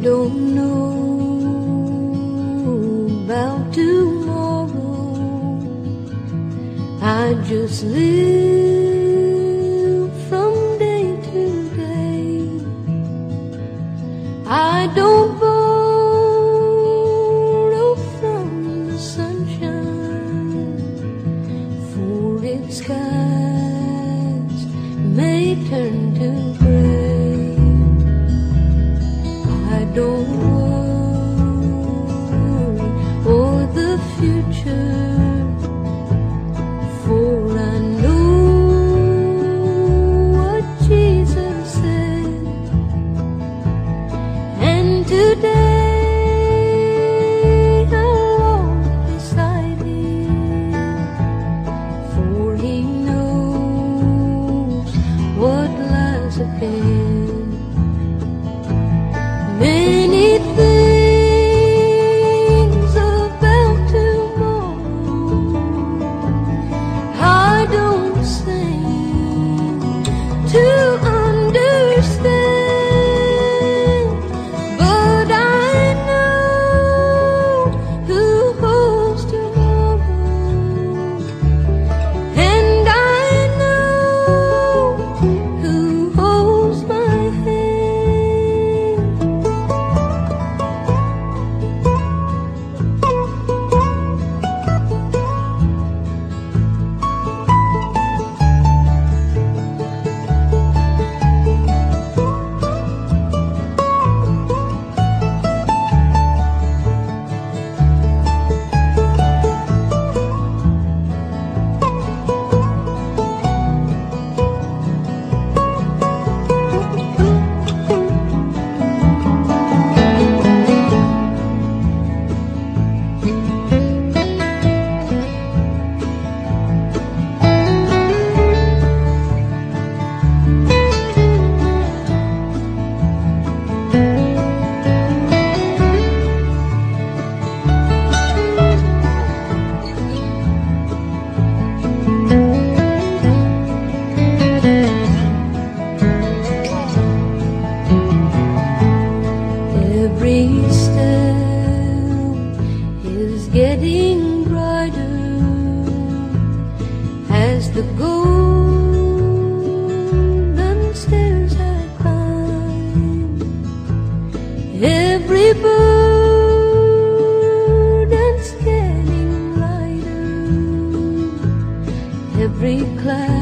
Don't know about tomorrow. I just live from day to day. I don't borrow from the sunshine, for its skies may turn to gray. To Is getting brighter as the golden stairs I climb. Every burden's getting lighter. Every cloud